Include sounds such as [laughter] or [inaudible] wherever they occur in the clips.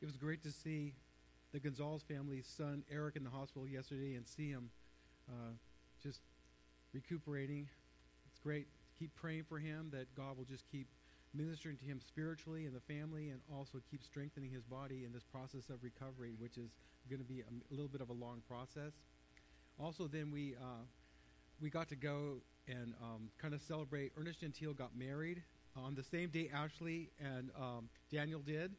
it was great to see the Gonzalez family's son Eric in the hospital yesterday and see him uh, just recuperating. It's great. To keep praying for him that God will just keep ministering to him spiritually and the family and also keep strengthening his body in this process of recovery, which is going to be a, a little bit of a long process. Also, then we uh, we got to go and um, kind of celebrate. Ernest Gentile got married on the same day Ashley and um, Daniel did.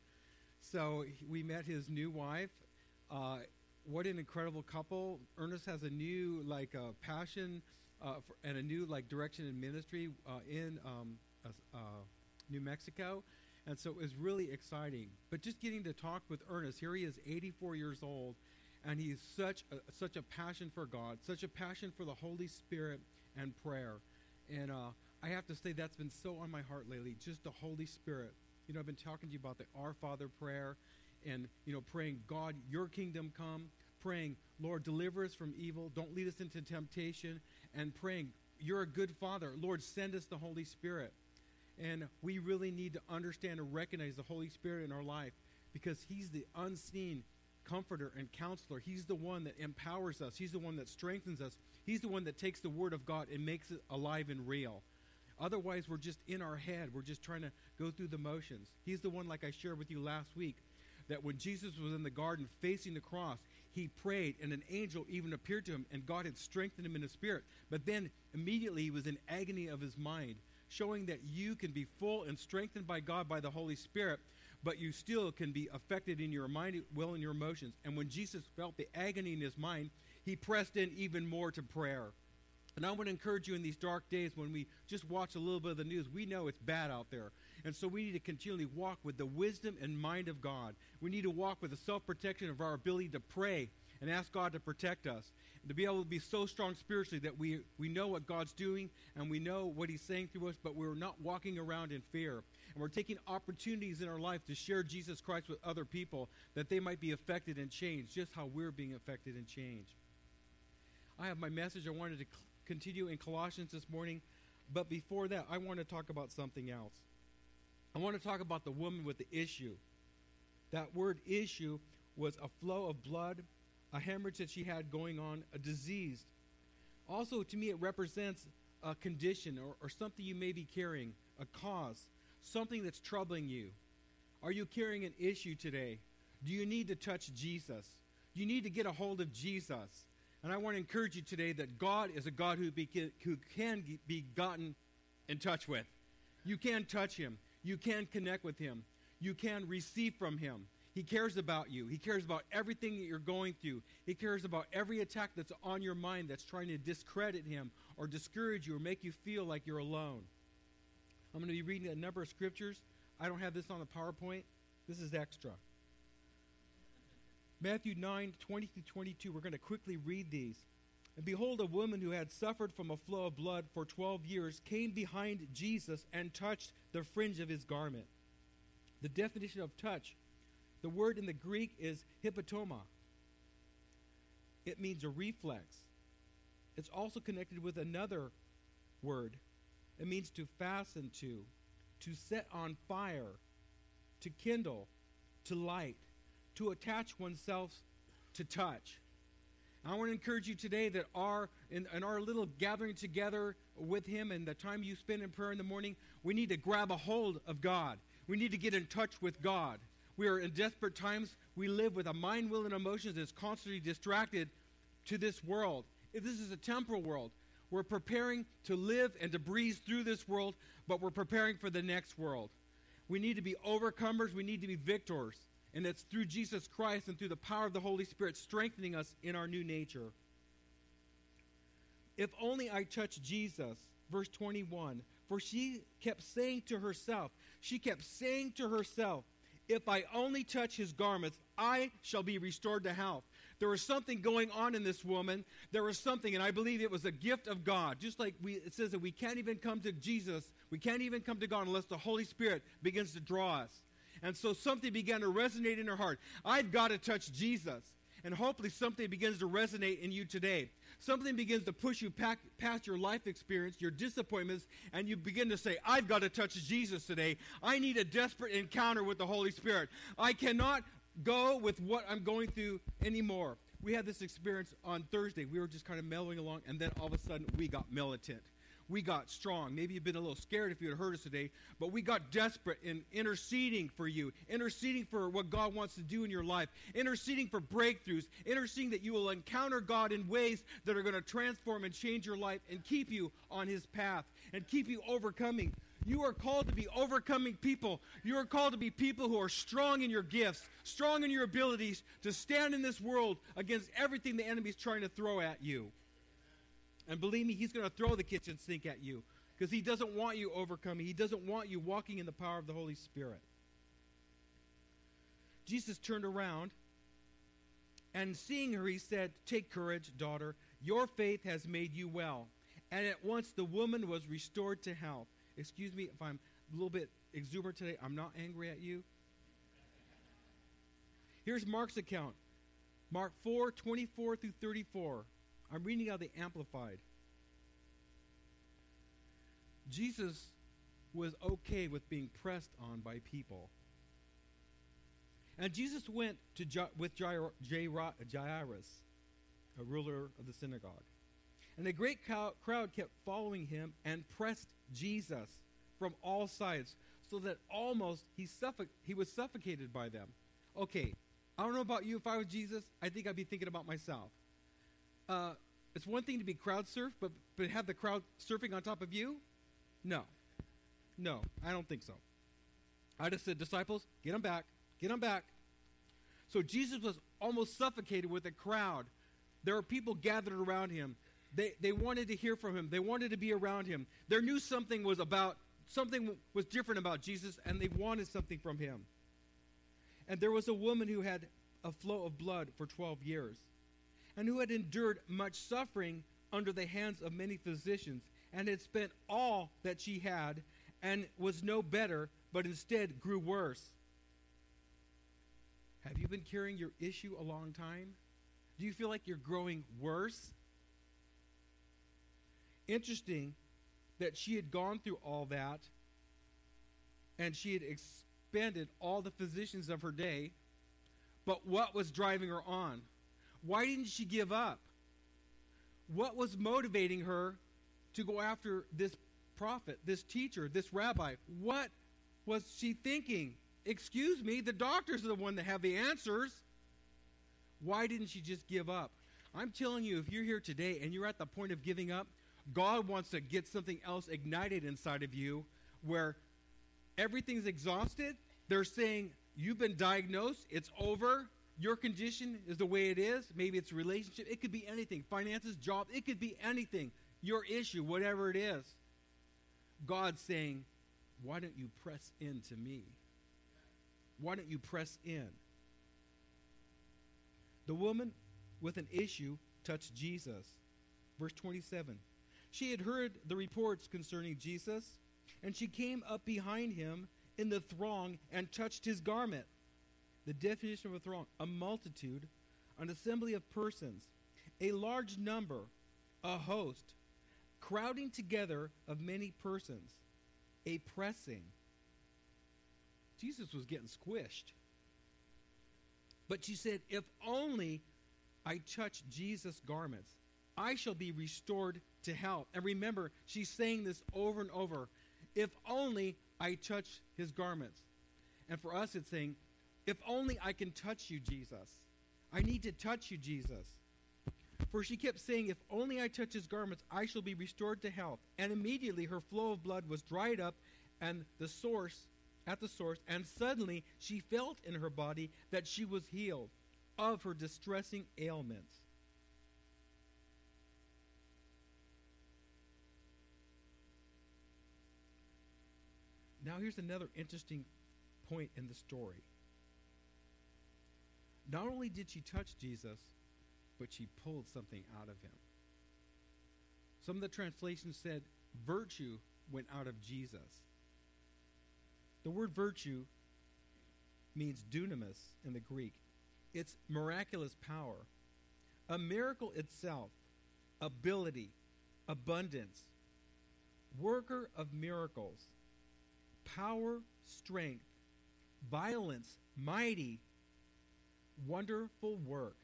So we met his new wife. Uh, what an incredible couple! Ernest has a new like uh, passion uh, and a new like direction in ministry uh, in um, uh, New Mexico, and so it was really exciting. But just getting to talk with Ernest, here he is, 84 years old, and he's such a, such a passion for God, such a passion for the Holy Spirit and prayer, and uh, I have to say that's been so on my heart lately. Just the Holy Spirit. You know, I've been talking to you about the Our Father prayer, and you know, praying God, Your kingdom come, praying Lord, deliver us from evil, don't lead us into temptation, and praying You're a good Father, Lord, send us the Holy Spirit. And we really need to understand and recognize the Holy Spirit in our life because He's the unseen comforter and counselor. He's the one that empowers us, He's the one that strengthens us, He's the one that takes the Word of God and makes it alive and real. Otherwise, we're just in our head. We're just trying to go through the motions. He's the one, like I shared with you last week, that when Jesus was in the garden facing the cross, he prayed, and an angel even appeared to him, and God had strengthened him in his spirit. But then immediately he was in agony of his mind showing that you can be full and strengthened by God by the Holy Spirit, but you still can be affected in your mind, will, and your emotions. And when Jesus felt the agony in his mind, he pressed in even more to prayer. And I want to encourage you in these dark days when we just watch a little bit of the news, we know it's bad out there. And so we need to continually walk with the wisdom and mind of God. We need to walk with the self protection of our ability to pray and ask God to protect us And to be able to be so strong spiritually that we, we know what God's doing and we know what He's saying through us, but we're not walking around in fear. And we're taking opportunities in our life to share Jesus Christ with other people that they might be affected and changed, just how we're being affected and changed. I have my message. I wanted to continue in Colossians this morning, but before that, I want to talk about something else. I want to talk about the woman with the issue. That word issue was a flow of blood a hemorrhage that she had going on, a disease. Also, to me, it represents a condition or, or something you may be carrying, a cause, something that's troubling you. Are you carrying an issue today? Do you need to touch Jesus? You need to get a hold of Jesus. And I want to encourage you today that God is a God who, be, who can be gotten in touch with. You can touch him. You can connect with him. You can receive from him. He cares about you. He cares about everything that you're going through. He cares about every attack that's on your mind that's trying to discredit him or discourage you or make you feel like you're alone. I'm going to be reading a number of scriptures. I don't have this on the PowerPoint. This is extra. Matthew 9, 20 through 22. We're going to quickly read these. And behold, a woman who had suffered from a flow of blood for 12 years came behind Jesus and touched the fringe of his garment. The definition of touch the word in the Greek is hipotoma. It means a reflex. It's also connected with another word. It means to fasten to, to set on fire, to kindle, to light, to attach oneself to touch. I want to encourage you today that our in, in, our little gathering together with Him and the time you spend in prayer in the morning, we need to grab a hold of God. We need to get in touch with God. We are in desperate times. We live with a mind, will, and emotions that's constantly distracted to this world. If this is a temporal world, we're preparing to live and to breeze through this world, but we're preparing for the next world. We need to be overcomers. We need to be victors. And it's through Jesus Christ and through the power of the Holy Spirit strengthening us in our new nature. If only I touch Jesus, verse 21. For she kept saying to herself, she kept saying to herself, if I only touch his garments, I shall be restored to health. There was something going on in this woman. There was something, and I believe it was a gift of God. Just like we, it says that we can't even come to Jesus, we can't even come to God unless the Holy Spirit begins to draw us. And so something began to resonate in her heart. I've got to touch Jesus. And hopefully something begins to resonate in you today. Something begins to push you past your life experience, your disappointments, and you begin to say, I've got to touch Jesus today. I need a desperate encounter with the Holy Spirit. I cannot go with what I'm going through anymore. We had this experience on Thursday. We were just kind of mellowing along, and then all of a sudden we got militant. We got strong. Maybe you've been a little scared if you had heard us today, but we got desperate in interceding for you, interceding for what God wants to do in your life, interceding for breakthroughs, interceding that you will encounter God in ways that are going to transform and change your life and keep you on His path and keep you overcoming you are called to be overcoming people. You are called to be people who are strong in your gifts, strong in your abilities to stand in this world against everything the enemy is trying to throw at you. And believe me, he's going to throw the kitchen sink at you because he doesn't want you overcoming. He doesn't want you walking in the power of the Holy Spirit. Jesus turned around and seeing her, he said, Take courage, daughter. Your faith has made you well. And at once the woman was restored to health. Excuse me if I'm a little bit exuberant today. I'm not angry at you. Here's Mark's account Mark 4 24 through 34. I'm reading out the Amplified. Jesus was okay with being pressed on by people. And Jesus went to ja- with Jair- Jairus, a ruler of the synagogue. And a great crowd kept following him and pressed Jesus from all sides so that almost he, he was suffocated by them. Okay, I don't know about you. If I was Jesus, I think I'd be thinking about myself. Uh, it's one thing to be crowd surf, but, but have the crowd surfing on top of you? No. No, I don't think so. I just said, disciples, get them back. Get them back. So Jesus was almost suffocated with a crowd. There were people gathered around him. They, they wanted to hear from him. They wanted to be around him. They knew something was about, something was different about Jesus, and they wanted something from him. And there was a woman who had a flow of blood for 12 years, and who had endured much suffering under the hands of many physicians, and had spent all that she had, and was no better, but instead grew worse. Have you been carrying your issue a long time? Do you feel like you're growing worse? interesting that she had gone through all that and she had expended all the physicians of her day. But what was driving her on? Why didn't she give up? What was motivating her to go after this prophet, this teacher, this rabbi? What was she thinking? Excuse me, the doctors are the one that have the answers. Why didn't she just give up? I'm telling you, if you're here today and you're at the point of giving up, God wants to get something else ignited inside of you where everything's exhausted. They're saying, You've been diagnosed, it's over. Your condition is the way it is. Maybe it's relationship. It could be anything. Finances, job. It could be anything. Your issue, whatever it is. God's saying, Why don't you press into me? Why don't you press in? The woman with an issue touched Jesus. Verse 27. She had heard the reports concerning Jesus, and she came up behind him in the throng and touched his garment. The definition of a throng a multitude, an assembly of persons, a large number, a host, crowding together of many persons, a pressing. Jesus was getting squished. But she said, If only I touch Jesus' garments, I shall be restored to health. And remember, she's saying this over and over. If only I touch his garments. And for us, it's saying, if only I can touch you, Jesus. I need to touch you, Jesus. For she kept saying, If only I touch his garments, I shall be restored to health. And immediately her flow of blood was dried up and the source at the source, and suddenly she felt in her body that she was healed of her distressing ailments. Now, here's another interesting point in the story. Not only did she touch Jesus, but she pulled something out of him. Some of the translations said virtue went out of Jesus. The word virtue means dunamis in the Greek. It's miraculous power, a miracle itself, ability, abundance, worker of miracles power, strength, violence, mighty, wonderful work.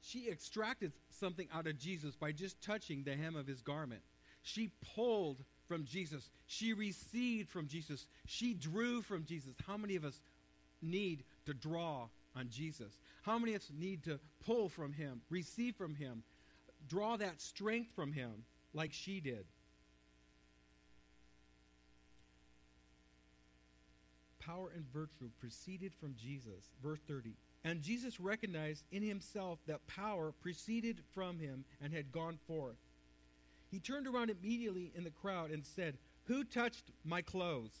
She extracted something out of Jesus by just touching the hem of his garment. She pulled from Jesus. She received from Jesus. She drew from Jesus. How many of us need to draw on Jesus? How many of us need to pull from him, receive from him, draw that strength from him like she did? Power and virtue proceeded from Jesus. Verse 30. And Jesus recognized in himself that power proceeded from him and had gone forth. He turned around immediately in the crowd and said, Who touched my clothes?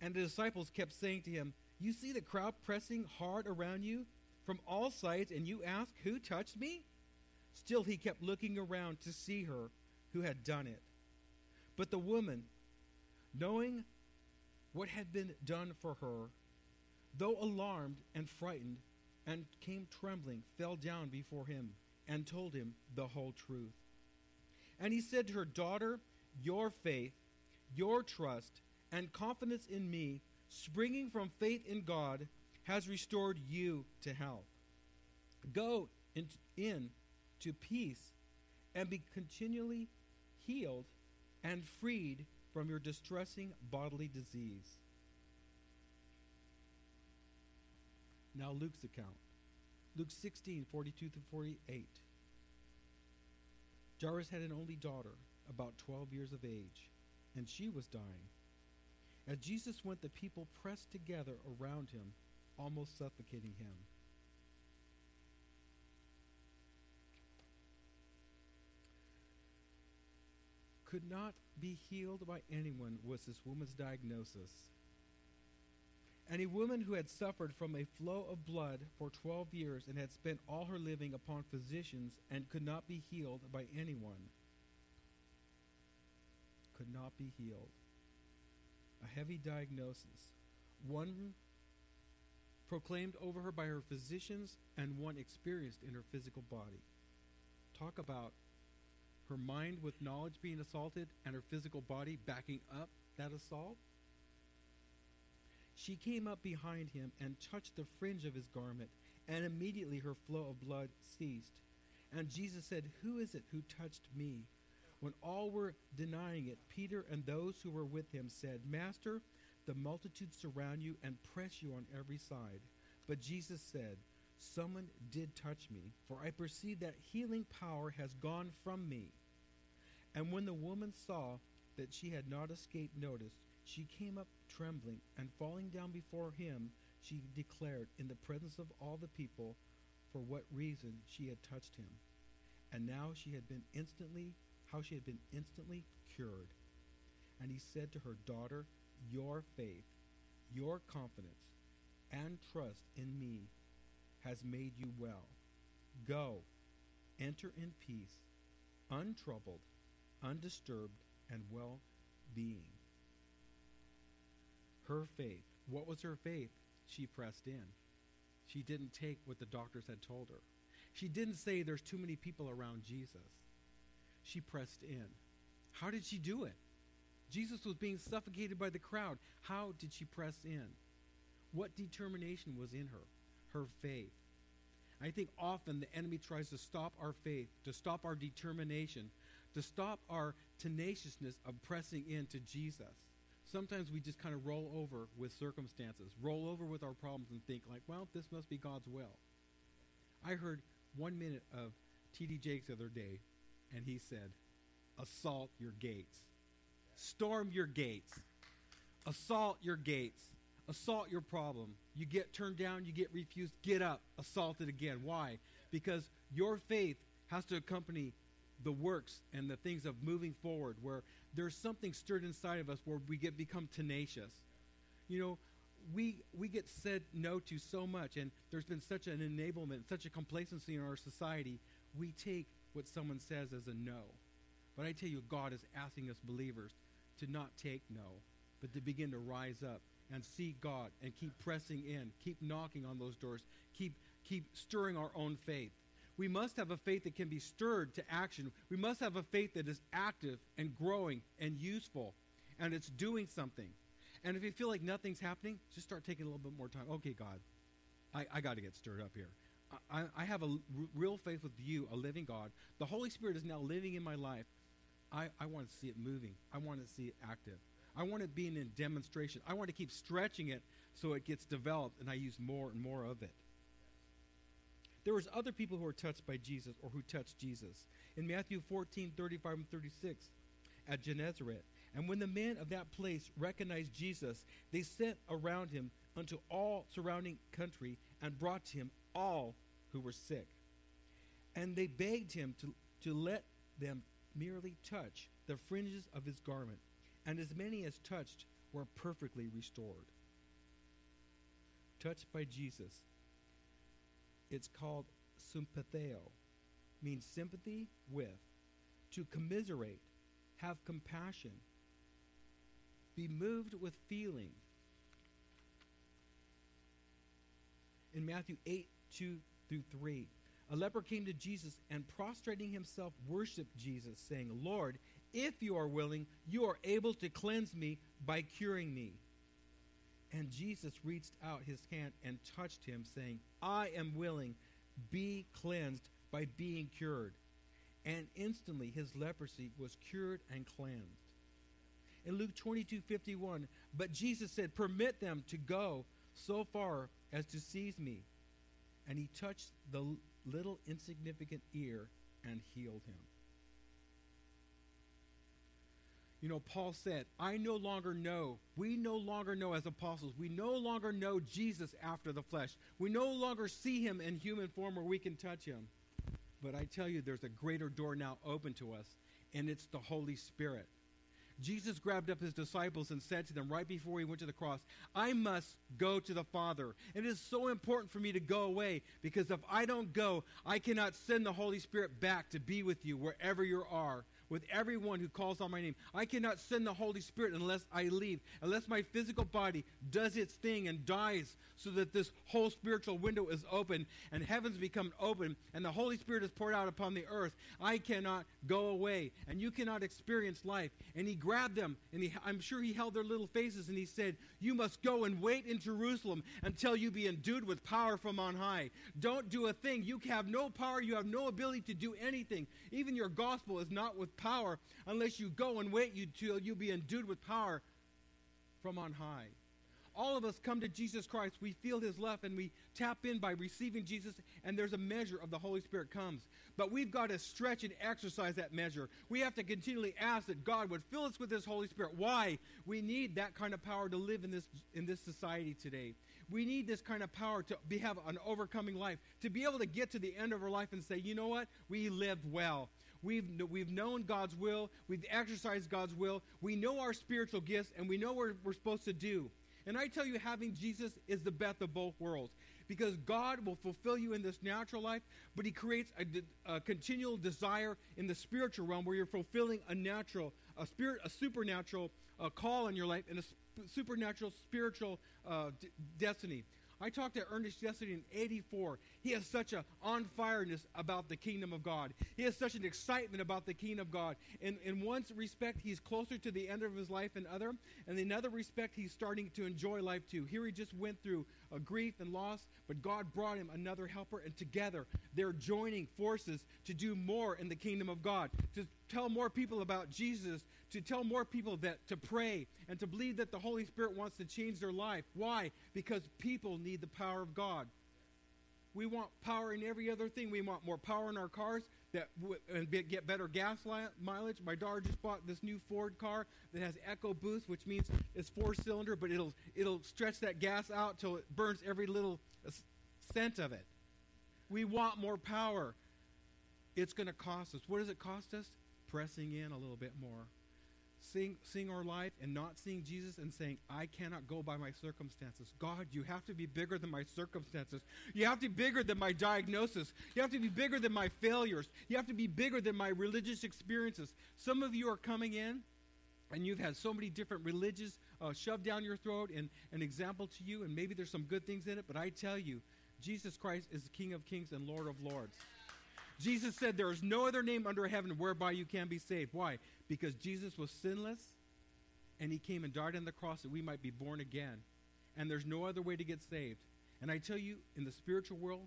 And the disciples kept saying to him, You see the crowd pressing hard around you from all sides, and you ask, Who touched me? Still he kept looking around to see her who had done it. But the woman, knowing what had been done for her, though alarmed and frightened, and came trembling, fell down before him, and told him the whole truth. And he said to her, Daughter, your faith, your trust, and confidence in me, springing from faith in God, has restored you to health. Go in, in to peace and be continually healed and freed from your distressing bodily disease. Now, Luke's account. Luke 16, 42 to 48. Jairus had an only daughter, about 12 years of age, and she was dying. As Jesus went, the people pressed together around him, almost suffocating him. Could not be healed by anyone was this woman's diagnosis. And a woman who had suffered from a flow of blood for 12 years and had spent all her living upon physicians and could not be healed by anyone. Could not be healed. A heavy diagnosis. One proclaimed over her by her physicians and one experienced in her physical body. Talk about her mind with knowledge being assaulted and her physical body backing up that assault. She came up behind him and touched the fringe of his garment, and immediately her flow of blood ceased. And Jesus said, Who is it who touched me? When all were denying it, Peter and those who were with him said, Master, the multitude surround you and press you on every side. But Jesus said, Someone did touch me, for I perceive that healing power has gone from me. And when the woman saw that she had not escaped notice, she came up trembling, and falling down before him, she declared in the presence of all the people for what reason she had touched him. And now she had been instantly, how she had been instantly cured. And he said to her, Daughter, your faith, your confidence, and trust in me has made you well. Go, enter in peace, untroubled, undisturbed, and well being. Her faith. What was her faith? She pressed in. She didn't take what the doctors had told her. She didn't say there's too many people around Jesus. She pressed in. How did she do it? Jesus was being suffocated by the crowd. How did she press in? What determination was in her? Her faith. I think often the enemy tries to stop our faith, to stop our determination, to stop our tenaciousness of pressing into Jesus. Sometimes we just kind of roll over with circumstances, roll over with our problems, and think, like, well, this must be God's will. I heard one minute of T.D. Jakes the other day, and he said, Assault your gates, storm your gates, assault your gates, assault your problem. You get turned down, you get refused, get up, assault it again. Why? Because your faith has to accompany the works and the things of moving forward where there's something stirred inside of us where we get become tenacious you know we we get said no to so much and there's been such an enablement such a complacency in our society we take what someone says as a no but i tell you god is asking us believers to not take no but to begin to rise up and see god and keep pressing in keep knocking on those doors keep keep stirring our own faith we must have a faith that can be stirred to action. We must have a faith that is active and growing and useful and it's doing something. And if you feel like nothing's happening, just start taking a little bit more time. Okay, God, I, I got to get stirred up here. I, I have a r- real faith with you, a living God. The Holy Spirit is now living in my life. I, I want to see it moving. I want to see it active. I want it being in demonstration. I want to keep stretching it so it gets developed and I use more and more of it. There was other people who were touched by Jesus or who touched Jesus. In Matthew 14, 35 and 36, at Gennesaret. And when the men of that place recognized Jesus, they sent around him unto all surrounding country and brought to him all who were sick. And they begged him to, to let them merely touch the fringes of his garment. And as many as touched were perfectly restored. Touched by Jesus. It's called sympatheo, means sympathy with, to commiserate, have compassion, be moved with feeling. In Matthew 8, 2 through 3, a leper came to Jesus and prostrating himself worshiped Jesus, saying, Lord, if you are willing, you are able to cleanse me by curing me. And Jesus reached out his hand and touched him, saying, I am willing, be cleansed by being cured. And instantly his leprosy was cured and cleansed. In Luke 22 51, but Jesus said, Permit them to go so far as to seize me. And he touched the little insignificant ear and healed him. You know, Paul said, I no longer know, we no longer know as apostles, we no longer know Jesus after the flesh. We no longer see him in human form where we can touch him. But I tell you, there's a greater door now open to us, and it's the Holy Spirit. Jesus grabbed up his disciples and said to them right before he went to the cross, I must go to the Father. It is so important for me to go away because if I don't go, I cannot send the Holy Spirit back to be with you wherever you are with everyone who calls on my name. I cannot send the Holy Spirit unless I leave, unless my physical body does its thing and dies so that this whole spiritual window is open and heavens become open and the Holy Spirit is poured out upon the earth. I cannot go away and you cannot experience life. And he grabbed them and he, I'm sure he held their little faces and he said, You must go and wait in Jerusalem until you be endued with power from on high. Don't do a thing. You have no power. You have no ability to do anything. Even your gospel is not with power unless you go and wait until you be endued with power from on high. All of us come to Jesus Christ. We feel his love and we tap in by receiving Jesus, and there's a measure of the Holy Spirit comes. But we've got to stretch and exercise that measure. We have to continually ask that God would fill us with his Holy Spirit. Why? We need that kind of power to live in this in this society today. We need this kind of power to be, have an overcoming life, to be able to get to the end of our life and say, you know what? We lived well. We've, we've known God's will. We've exercised God's will. We know our spiritual gifts, and we know what we're supposed to do. And I tell you, having Jesus is the best of both worlds. Because God will fulfill you in this natural life, but He creates a, a continual desire in the spiritual realm where you're fulfilling a natural, a spirit, a supernatural uh, call in your life, and a sp- supernatural spiritual uh, d- destiny. I talked to Ernest yesterday in 84. He has such a on fireness about the kingdom of God. He has such an excitement about the kingdom of God. In, in one respect, he's closer to the end of his life than other. And in another respect, he's starting to enjoy life too. Here he just went through a grief and loss, but God brought him another helper, and together they're joining forces to do more in the kingdom of God, to tell more people about Jesus, to tell more people that to pray and to believe that the Holy Spirit wants to change their life. Why? Because people need the power of God. We want power in every other thing. We want more power in our cars that w- and be, get better gas li- mileage. My daughter just bought this new Ford car that has EcoBoost, which means it's four cylinder, but it'll it'll stretch that gas out till it burns every little cent of it. We want more power. It's going to cost us. What does it cost us? Pressing in a little bit more seeing, seeing our life and not seeing Jesus and saying, I cannot go by my circumstances. God, you have to be bigger than my circumstances. You have to be bigger than my diagnosis. You have to be bigger than my failures. You have to be bigger than my religious experiences. Some of you are coming in and you've had so many different religions uh, shoved down your throat and an example to you, and maybe there's some good things in it, but I tell you, Jesus Christ is the King of kings and Lord of lords. Jesus said, There is no other name under heaven whereby you can be saved. Why? Because Jesus was sinless and he came and died on the cross that we might be born again. And there's no other way to get saved. And I tell you, in the spiritual world,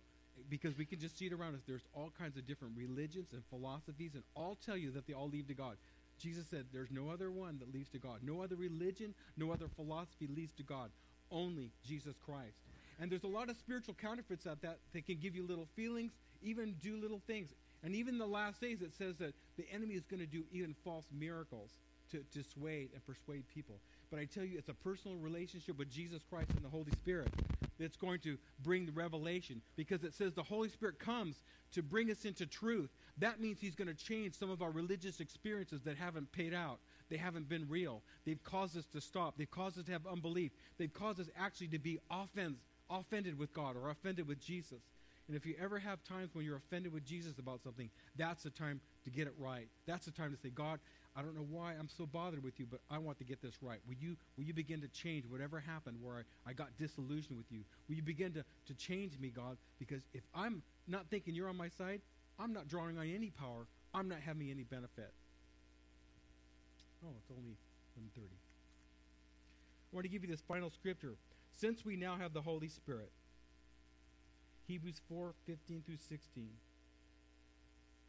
because we can just see it around us, there's all kinds of different religions and philosophies, and all tell you that they all lead to God. Jesus said, There's no other one that leads to God. No other religion, no other philosophy leads to God. Only Jesus Christ. And there's a lot of spiritual counterfeits out that that can give you little feelings, even do little things. And even the last days, it says that the enemy is going to do even false miracles to dissuade and persuade people. But I tell you, it's a personal relationship with Jesus Christ and the Holy Spirit that's going to bring the revelation because it says the Holy Spirit comes to bring us into truth. That means He's going to change some of our religious experiences that haven't paid out. They haven't been real. They've caused us to stop. They've caused us to have unbelief. They've caused us actually to be offense, offended with God or offended with Jesus. And if you ever have times when you're offended with Jesus about something, that's the time to get it right. That's the time to say, God, I don't know why I'm so bothered with you, but I want to get this right. Will you, will you begin to change whatever happened where I, I got disillusioned with you? Will you begin to, to change me, God? Because if I'm not thinking you're on my side, I'm not drawing on any power. I'm not having any benefit. Oh, it's only 130. I want to give you this final scripture. Since we now have the Holy Spirit, Hebrews 4 15 through 16,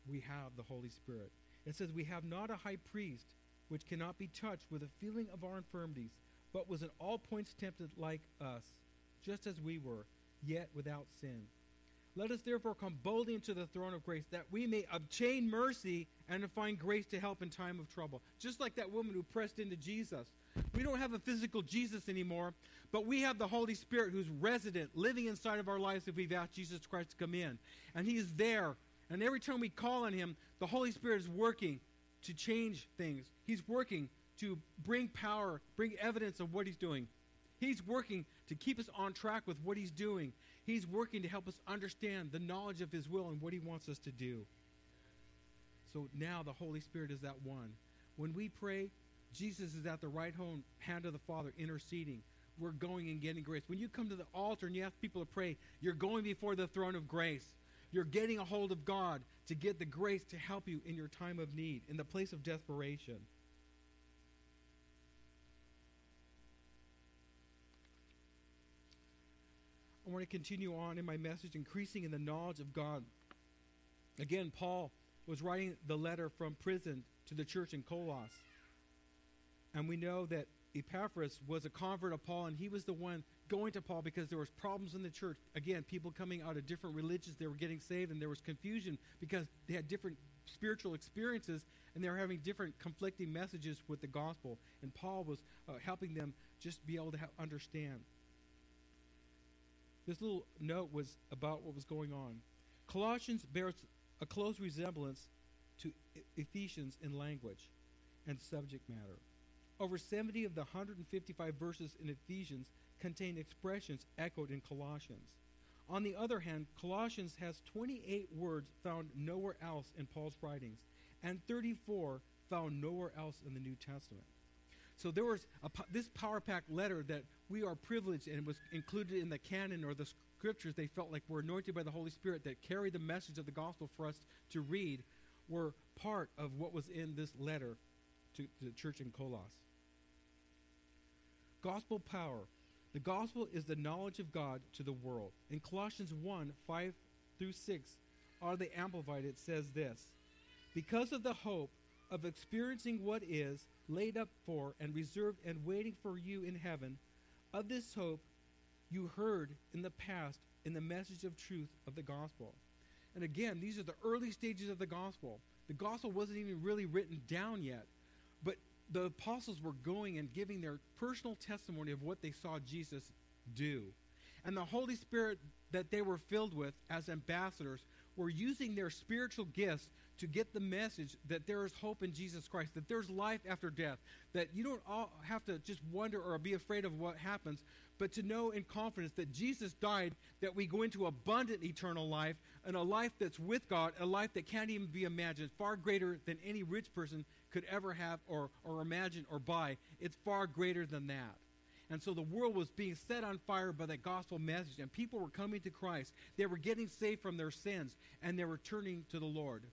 we have the Holy Spirit. It says, We have not a high priest which cannot be touched with a feeling of our infirmities, but was in all points tempted like us, just as we were, yet without sin. Let us therefore come boldly into the throne of grace, that we may obtain mercy and find grace to help in time of trouble. Just like that woman who pressed into Jesus. We don't have a physical Jesus anymore, but we have the Holy Spirit who's resident, living inside of our lives if we've asked Jesus Christ to come in. And He is there and every time we call on Him, the Holy Spirit is working to change things. He's working to bring power, bring evidence of what He's doing. He's working to keep us on track with what He's doing. He's working to help us understand the knowledge of His will and what He wants us to do. So now the Holy Spirit is that one. When we pray, Jesus is at the right hand of the Father interceding. We're going and getting grace. When you come to the altar and you ask people to pray, you're going before the throne of grace. You're getting a hold of God to get the grace to help you in your time of need, in the place of desperation. I want to continue on in my message, increasing in the knowledge of God. Again, Paul was writing the letter from prison to the church in Colossus. And we know that Epaphras was a convert of Paul, and he was the one going to Paul because there was problems in the church. Again, people coming out of different religions, they were getting saved, and there was confusion because they had different spiritual experiences, and they were having different conflicting messages with the gospel. And Paul was uh, helping them just be able to ha- understand. This little note was about what was going on. Colossians bears a close resemblance to Ephesians in language and subject matter. Over 70 of the 155 verses in Ephesians contain expressions echoed in Colossians. On the other hand, Colossians has 28 words found nowhere else in Paul's writings and 34 found nowhere else in the New Testament. So there was a, this power packed letter that we are privileged and was included in the canon or the scriptures they felt like were anointed by the Holy Spirit that carry the message of the gospel for us to read were part of what was in this letter to, to the church in Colossus. Gospel power. The gospel is the knowledge of God to the world. In Colossians 1 5 through 6, are they amplified? It says this Because of the hope of experiencing what is laid up for and reserved and waiting for you in heaven, of this hope you heard in the past in the message of truth of the gospel. And again, these are the early stages of the gospel. The gospel wasn't even really written down yet. But the apostles were going and giving their personal testimony of what they saw Jesus do. And the Holy Spirit that they were filled with as ambassadors were using their spiritual gifts to get the message that there is hope in Jesus Christ, that there's life after death, that you don't all have to just wonder or be afraid of what happens, but to know in confidence that Jesus died, that we go into abundant eternal life and a life that's with God, a life that can't even be imagined, far greater than any rich person could ever have or, or imagine or buy. It's far greater than that. And so the world was being set on fire by that gospel message, and people were coming to Christ. They were getting saved from their sins, and they were turning to the Lord.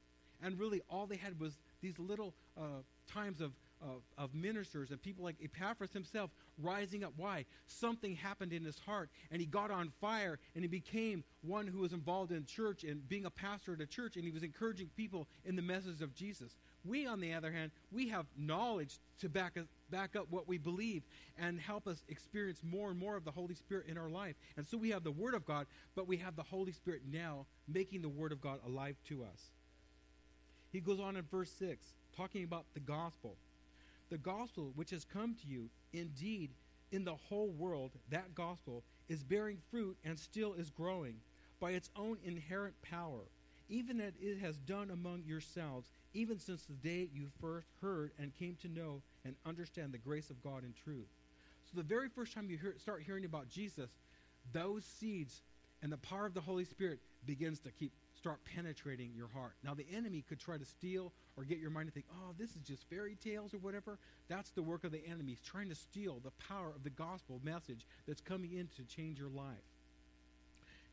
And really, all they had was these little uh, times of, of, of ministers and people like Epaphras himself rising up. Why? Something happened in his heart, and he got on fire, and he became one who was involved in church and being a pastor at a church, and he was encouraging people in the message of Jesus. We, on the other hand, we have knowledge to back, us, back up what we believe and help us experience more and more of the Holy Spirit in our life. And so we have the Word of God, but we have the Holy Spirit now making the Word of God alive to us. He goes on in verse 6, talking about the gospel. The gospel which has come to you, indeed, in the whole world, that gospel is bearing fruit and still is growing by its own inherent power, even as it has done among yourselves, even since the day you first heard and came to know and understand the grace of God in truth. So, the very first time you hear, start hearing about Jesus, those seeds and the power of the Holy Spirit begins to keep start penetrating your heart. Now, the enemy could try to steal or get your mind to think, oh, this is just fairy tales or whatever. That's the work of the enemy. He's trying to steal the power of the gospel message that's coming in to change your life.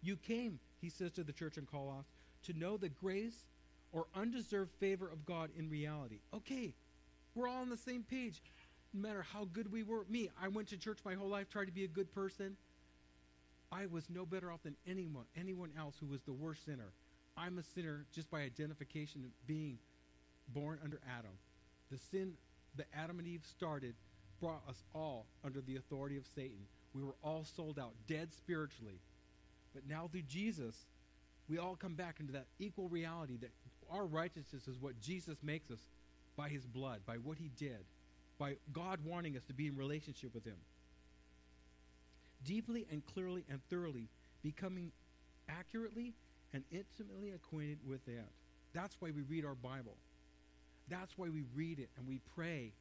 You came, he says to the church in Colossus, to know the grace or undeserved favor of God in reality. Okay, we're all on the same page. No matter how good we were. Me, I went to church my whole life, tried to be a good person. I was no better off than anyone, anyone else who was the worst sinner. I'm a sinner just by identification of being born under Adam. The sin that Adam and Eve started brought us all under the authority of Satan. We were all sold out, dead spiritually. But now through Jesus, we all come back into that equal reality that our righteousness is what Jesus makes us by his blood, by what he did, by God wanting us to be in relationship with him. Deeply and clearly and thoroughly becoming accurately and intimately acquainted with it. That's why we read our Bible. That's why we read it and we pray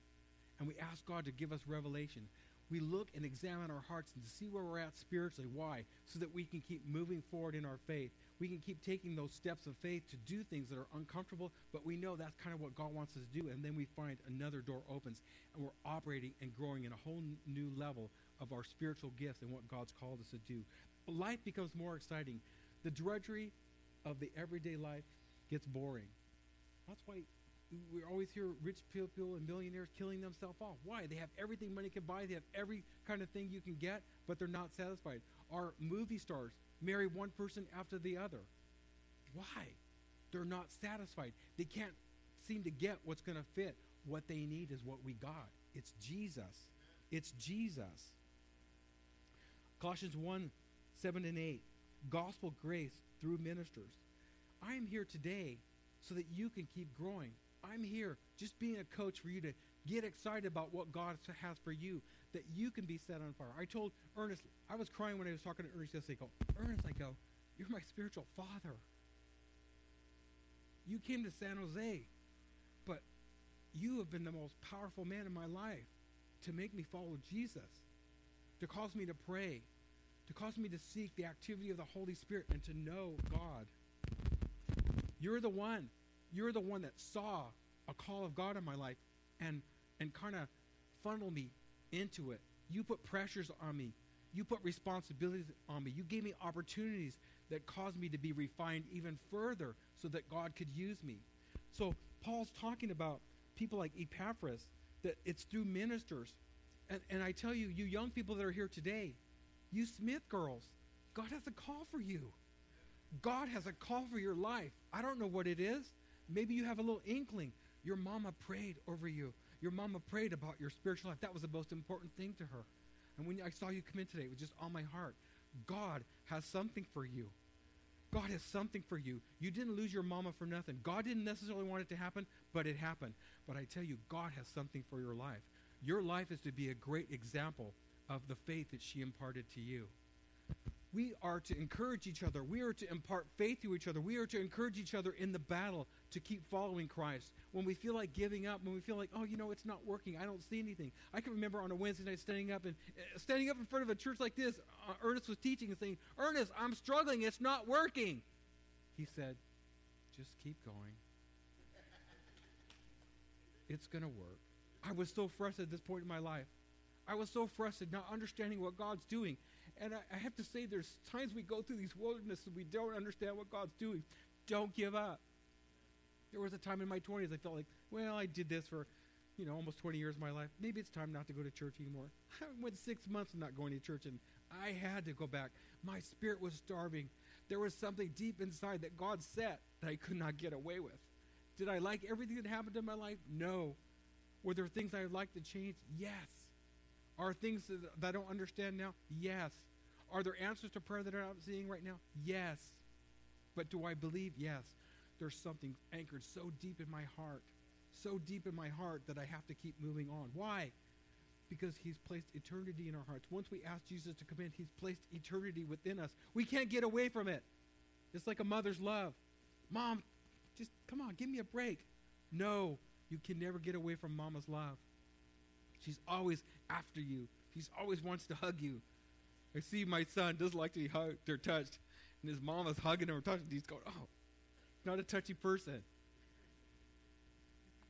and we ask God to give us revelation. We look and examine our hearts and see where we're at spiritually. Why? So that we can keep moving forward in our faith. We can keep taking those steps of faith to do things that are uncomfortable, but we know that's kind of what God wants us to do. And then we find another door opens and we're operating and growing in a whole n- new level of our spiritual gifts and what God's called us to do. Life becomes more exciting. The drudgery of the everyday life gets boring. That's why we always hear rich people and millionaires killing themselves off. Why? They have everything money can buy. They have every kind of thing you can get, but they're not satisfied. Our movie stars marry one person after the other. Why? They're not satisfied. They can't seem to get what's going to fit. What they need is what we got. It's Jesus. It's Jesus. Colossians 1 7 and 8. Gospel grace through ministers. I am here today so that you can keep growing. I'm here just being a coach for you to get excited about what God has for you, that you can be set on fire. I told Ernest, I was crying when I was talking to Ernest yesterday. I go, Ernest, I go, you're my spiritual father. You came to San Jose, but you have been the most powerful man in my life to make me follow Jesus, to cause me to pray, to cause me to seek the activity of the Holy Spirit and to know God. You're the one. You're the one that saw a call of God in my life and and kind of funnel me into it. You put pressures on me. You put responsibilities on me. You gave me opportunities that caused me to be refined even further so that God could use me. So Paul's talking about people like Epaphras, that it's through ministers. And, and I tell you, you young people that are here today, you Smith girls, God has a call for you. God has a call for your life. I don't know what it is. Maybe you have a little inkling. Your mama prayed over you. Your mama prayed about your spiritual life. That was the most important thing to her. And when I saw you come in today, it was just on my heart. God has something for you. God has something for you. You didn't lose your mama for nothing. God didn't necessarily want it to happen, but it happened. But I tell you, God has something for your life. Your life is to be a great example of the faith that she imparted to you. We are to encourage each other. We are to impart faith to each other. We are to encourage each other in the battle to keep following Christ. When we feel like giving up, when we feel like, oh, you know, it's not working, I don't see anything. I can remember on a Wednesday night standing up and uh, standing up in front of a church like this. Uh, Ernest was teaching and saying, Ernest, I'm struggling. It's not working. He said, just keep going. it's going to work. I was so frustrated at this point in my life. I was so frustrated not understanding what God's doing. And I, I, have to say, there's times we go through these wildernesses, we don't understand what God's doing. Don't give up. There was a time in my 20s I felt like, well, I did this for, you know, almost 20 years of my life, maybe it's time not to go to church anymore. [laughs] I went six months of not going to church, and I had to go back. My spirit was starving. There was something deep inside that God set that I could not get away with. Did I like everything that happened in my life? No. Were there things I would like to change? Yes. Are things that, I don't understand now? Yes. Are there answers to prayer that I'm not seeing right now? Yes. But do I believe? Yes. There's something anchored so deep in my heart, so deep in my heart that I have to keep moving on. Why? Because He's placed eternity in our hearts. Once we ask Jesus to come in, He's placed eternity within us. We can't get away from it. It's like a mother's love. Mom, just come on, give me a break. No, you can never get away from mama's love. She's always after you. She's always wants to hug you. I see my son doesn't like to be hugged or touched, and his mom is hugging him or touching. He's going, "Oh, not a touchy person."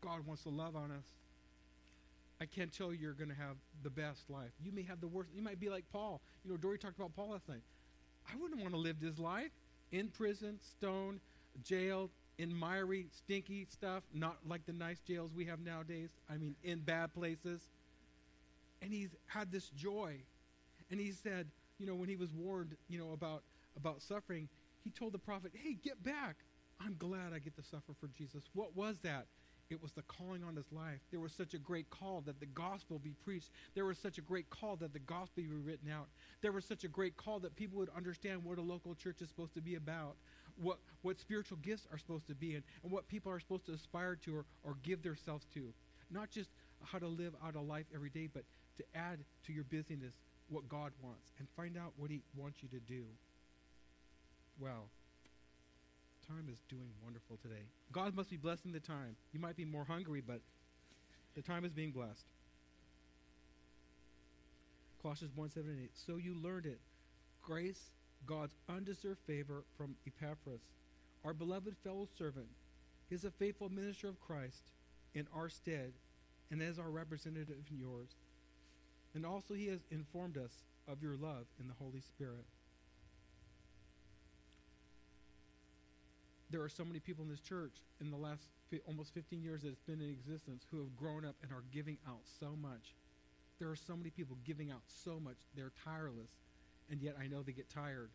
God wants to love on us. I can't tell you you're going to have the best life. You may have the worst. You might be like Paul. You know, Dory talked about Paul last night. I wouldn't want to live this life in prison, stoned, jailed, in miry, stinky stuff, not like the nice jails we have nowadays. I mean, in bad places. And he's had this joy. And he said, you know, when he was warned, you know, about about suffering, he told the prophet, "Hey, get back. I'm glad I get to suffer for Jesus." What was that? It was the calling on his life. There was such a great call that the gospel be preached. There was such a great call that the gospel be written out. There was such a great call that people would understand what a local church is supposed to be about, what, what spiritual gifts are supposed to be, and, and what people are supposed to aspire to or, or give themselves to. Not just how to live out a life every day, but to add to your busyness what God wants and find out what He wants you to do. Well, time is doing wonderful today. God must be blessing the time. You might be more hungry, but the time is being blessed. Colossians 1 7 and 8. So you learned it. Grace, God's undeserved favor from Epaphras, our beloved fellow servant, is a faithful minister of Christ in our stead and as our representative in yours. And also, he has informed us of your love in the Holy Spirit. There are so many people in this church in the last fi- almost 15 years that it's been in existence who have grown up and are giving out so much. There are so many people giving out so much. They're tireless, and yet I know they get tired.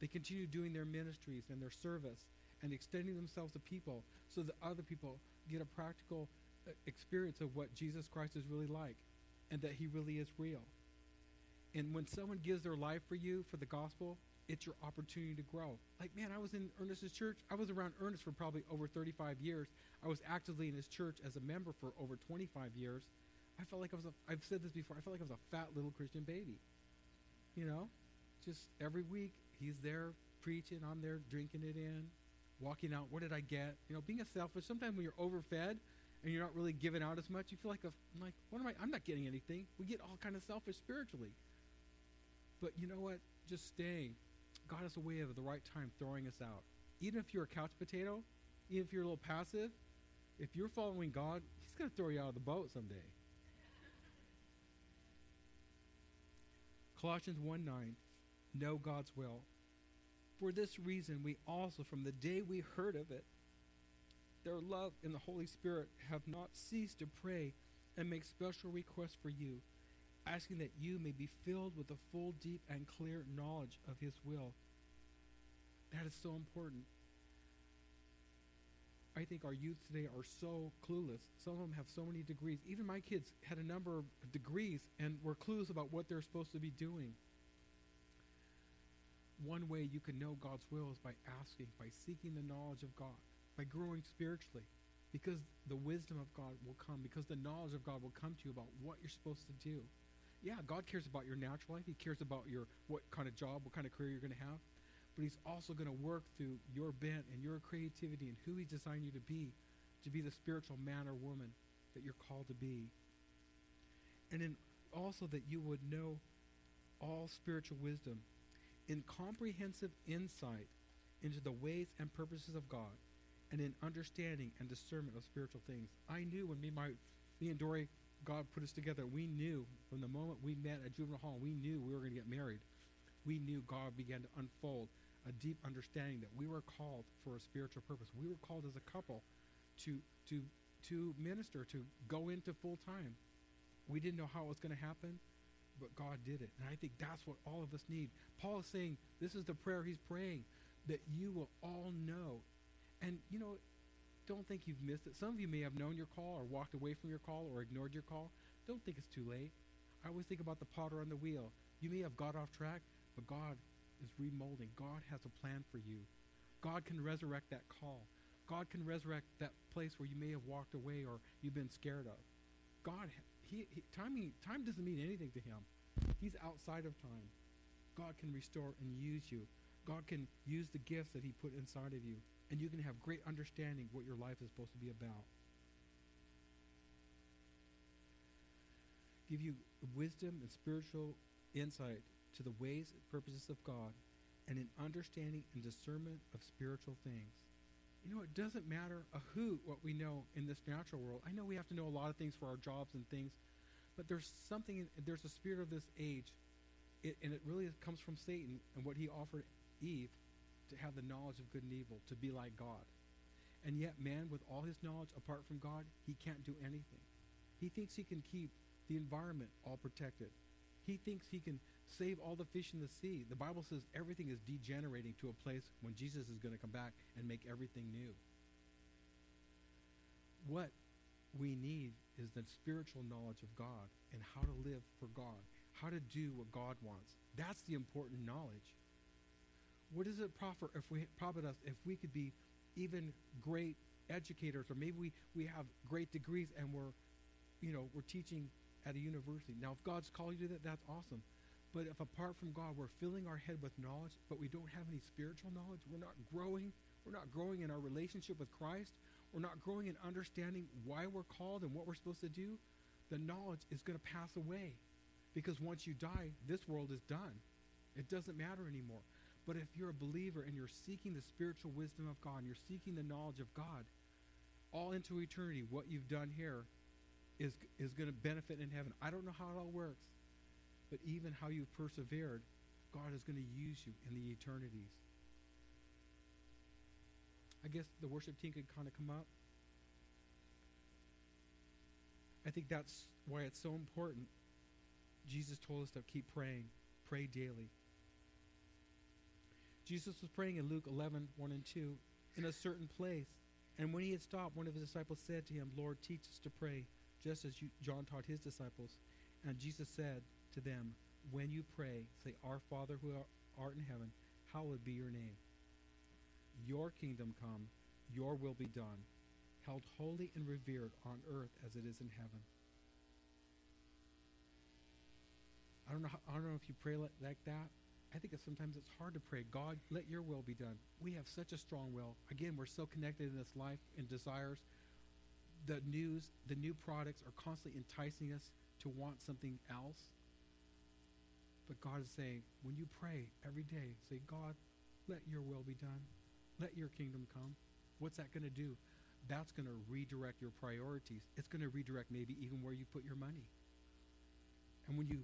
They continue doing their ministries and their service and extending themselves to people so that other people get a practical uh, experience of what Jesus Christ is really like and that he really is real. And when someone gives their life for you for the gospel, it's your opportunity to grow. Like, man, I was in Ernest's church. I was around Ernest for probably over 35 years. I was actively in his church as a member for over 25 years. I felt like I was a, I've said this before, I felt like I was a fat little Christian baby. You know? Just every week, he's there preaching, I'm there drinking it in, walking out. What did I get? You know, being a selfish, sometimes when you're overfed, and you're not really giving out as much, you feel like a I'm like, what am I? I'm not getting anything. We get all kind of selfish spiritually. But you know what? Just staying. God has a way of at the right time throwing us out. Even if you're a couch potato, even if you're a little passive, if you're following God, He's going to throw you out of the boat someday. Colossians 1 9, know God's will. For this reason, we also, from the day we heard of it, their love in the Holy Spirit have not ceased to pray and make special requests for you, asking that you may be filled with the full, deep, and clear knowledge of His will. That is so important. I think our youth today are so clueless. Some of them have so many degrees. Even my kids had a number of degrees and were clueless about what they're supposed to be doing. One way you can know God's will is by asking, by seeking the knowledge of God by growing spiritually because the wisdom of God will come, because the knowledge of God will come to you about what you're supposed to do. Yeah, God cares about your natural life. He cares about your what kind of job, what kind of career you're going to have. But he's also going to work through your bent and your creativity and who he designed you to be, to be the spiritual man or woman that you're called to be. And then also that you would know all spiritual wisdom in comprehensive insight into the ways and purposes of God and in understanding and discernment of spiritual things. I knew when me, my, me and Dory, God put us together, we knew from the moment we met at Juvenile Hall, we knew we were going to get married. We knew God began to unfold a deep understanding that we were called for a spiritual purpose. We were called as a couple to, to, to minister, to go into full time. We didn't know how it was going to happen, but God did it. And I think that's what all of us need. Paul is saying this is the prayer he's praying that you will all know. And, you know, don't think you've missed it. Some of you may have known your call or walked away from your call or ignored your call. Don't think it's too late. I always think about the potter on the wheel. You may have got off track, but God is remolding. God has a plan for you. God can resurrect that call. God can resurrect that place where you may have walked away or you've been scared of. God, he, he, timing, time doesn't mean anything to him. He's outside of time. God can restore and use you. God can use the gifts that he put inside of you. And you can have great understanding what your life is supposed to be about. Give you wisdom and spiritual insight to the ways and purposes of God and an understanding and discernment of spiritual things. You know, it doesn't matter a who what we know in this natural world. I know we have to know a lot of things for our jobs and things, but there's something, in, there's a spirit of this age, it, and it really comes from Satan and what he offered Eve to have the knowledge of good and evil, to be like God. And yet, man, with all his knowledge apart from God, he can't do anything. He thinks he can keep the environment all protected. He thinks he can save all the fish in the sea. The Bible says everything is degenerating to a place when Jesus is going to come back and make everything new. What we need is the spiritual knowledge of God and how to live for God, how to do what God wants. That's the important knowledge. What does it profit if we profit us if we could be even great educators or maybe we, we have great degrees and we're you know we're teaching at a university. Now if God's called you to that, that's awesome. But if apart from God we're filling our head with knowledge, but we don't have any spiritual knowledge, we're not growing, we're not growing in our relationship with Christ, we're not growing in understanding why we're called and what we're supposed to do, the knowledge is going to pass away. Because once you die, this world is done. It doesn't matter anymore. But if you're a believer and you're seeking the spiritual wisdom of God, and you're seeking the knowledge of God, all into eternity, what you've done here is, is going to benefit in heaven. I don't know how it all works, but even how you've persevered, God is going to use you in the eternities. I guess the worship team could kind of come up. I think that's why it's so important. Jesus told us to keep praying, pray daily. Jesus was praying in Luke 11, 1 and 2, in a certain place. And when he had stopped, one of his disciples said to him, Lord, teach us to pray, just as you, John taught his disciples. And Jesus said to them, When you pray, say, Our Father who art in heaven, hallowed be your name. Your kingdom come, your will be done, held holy and revered on earth as it is in heaven. I don't know. How, I don't know if you pray like, like that. I think it's sometimes it's hard to pray. God, let Your will be done. We have such a strong will. Again, we're so connected in this life and desires. The news, the new products are constantly enticing us to want something else. But God is saying, when you pray every day, say, God, let Your will be done. Let Your kingdom come. What's that going to do? That's going to redirect your priorities. It's going to redirect maybe even where you put your money. And when you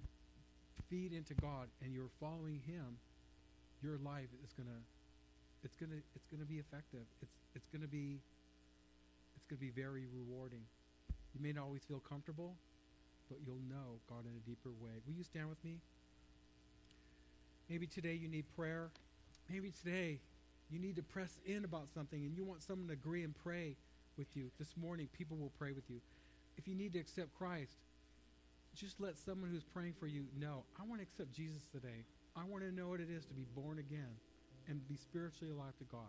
feed into God and you're following Him, your life is gonna, it's gonna, it's gonna be effective. It's, it's gonna be, it's gonna be very rewarding. You may not always feel comfortable, but you'll know God in a deeper way. Will you stand with me? Maybe today you need prayer. Maybe today you need to press in about something and you want someone to agree and pray with you. This morning, people will pray with you. If you need to accept Christ, just let someone who's praying for you know, I want to accept Jesus today. I want to know what it is to be born again and be spiritually alive to God.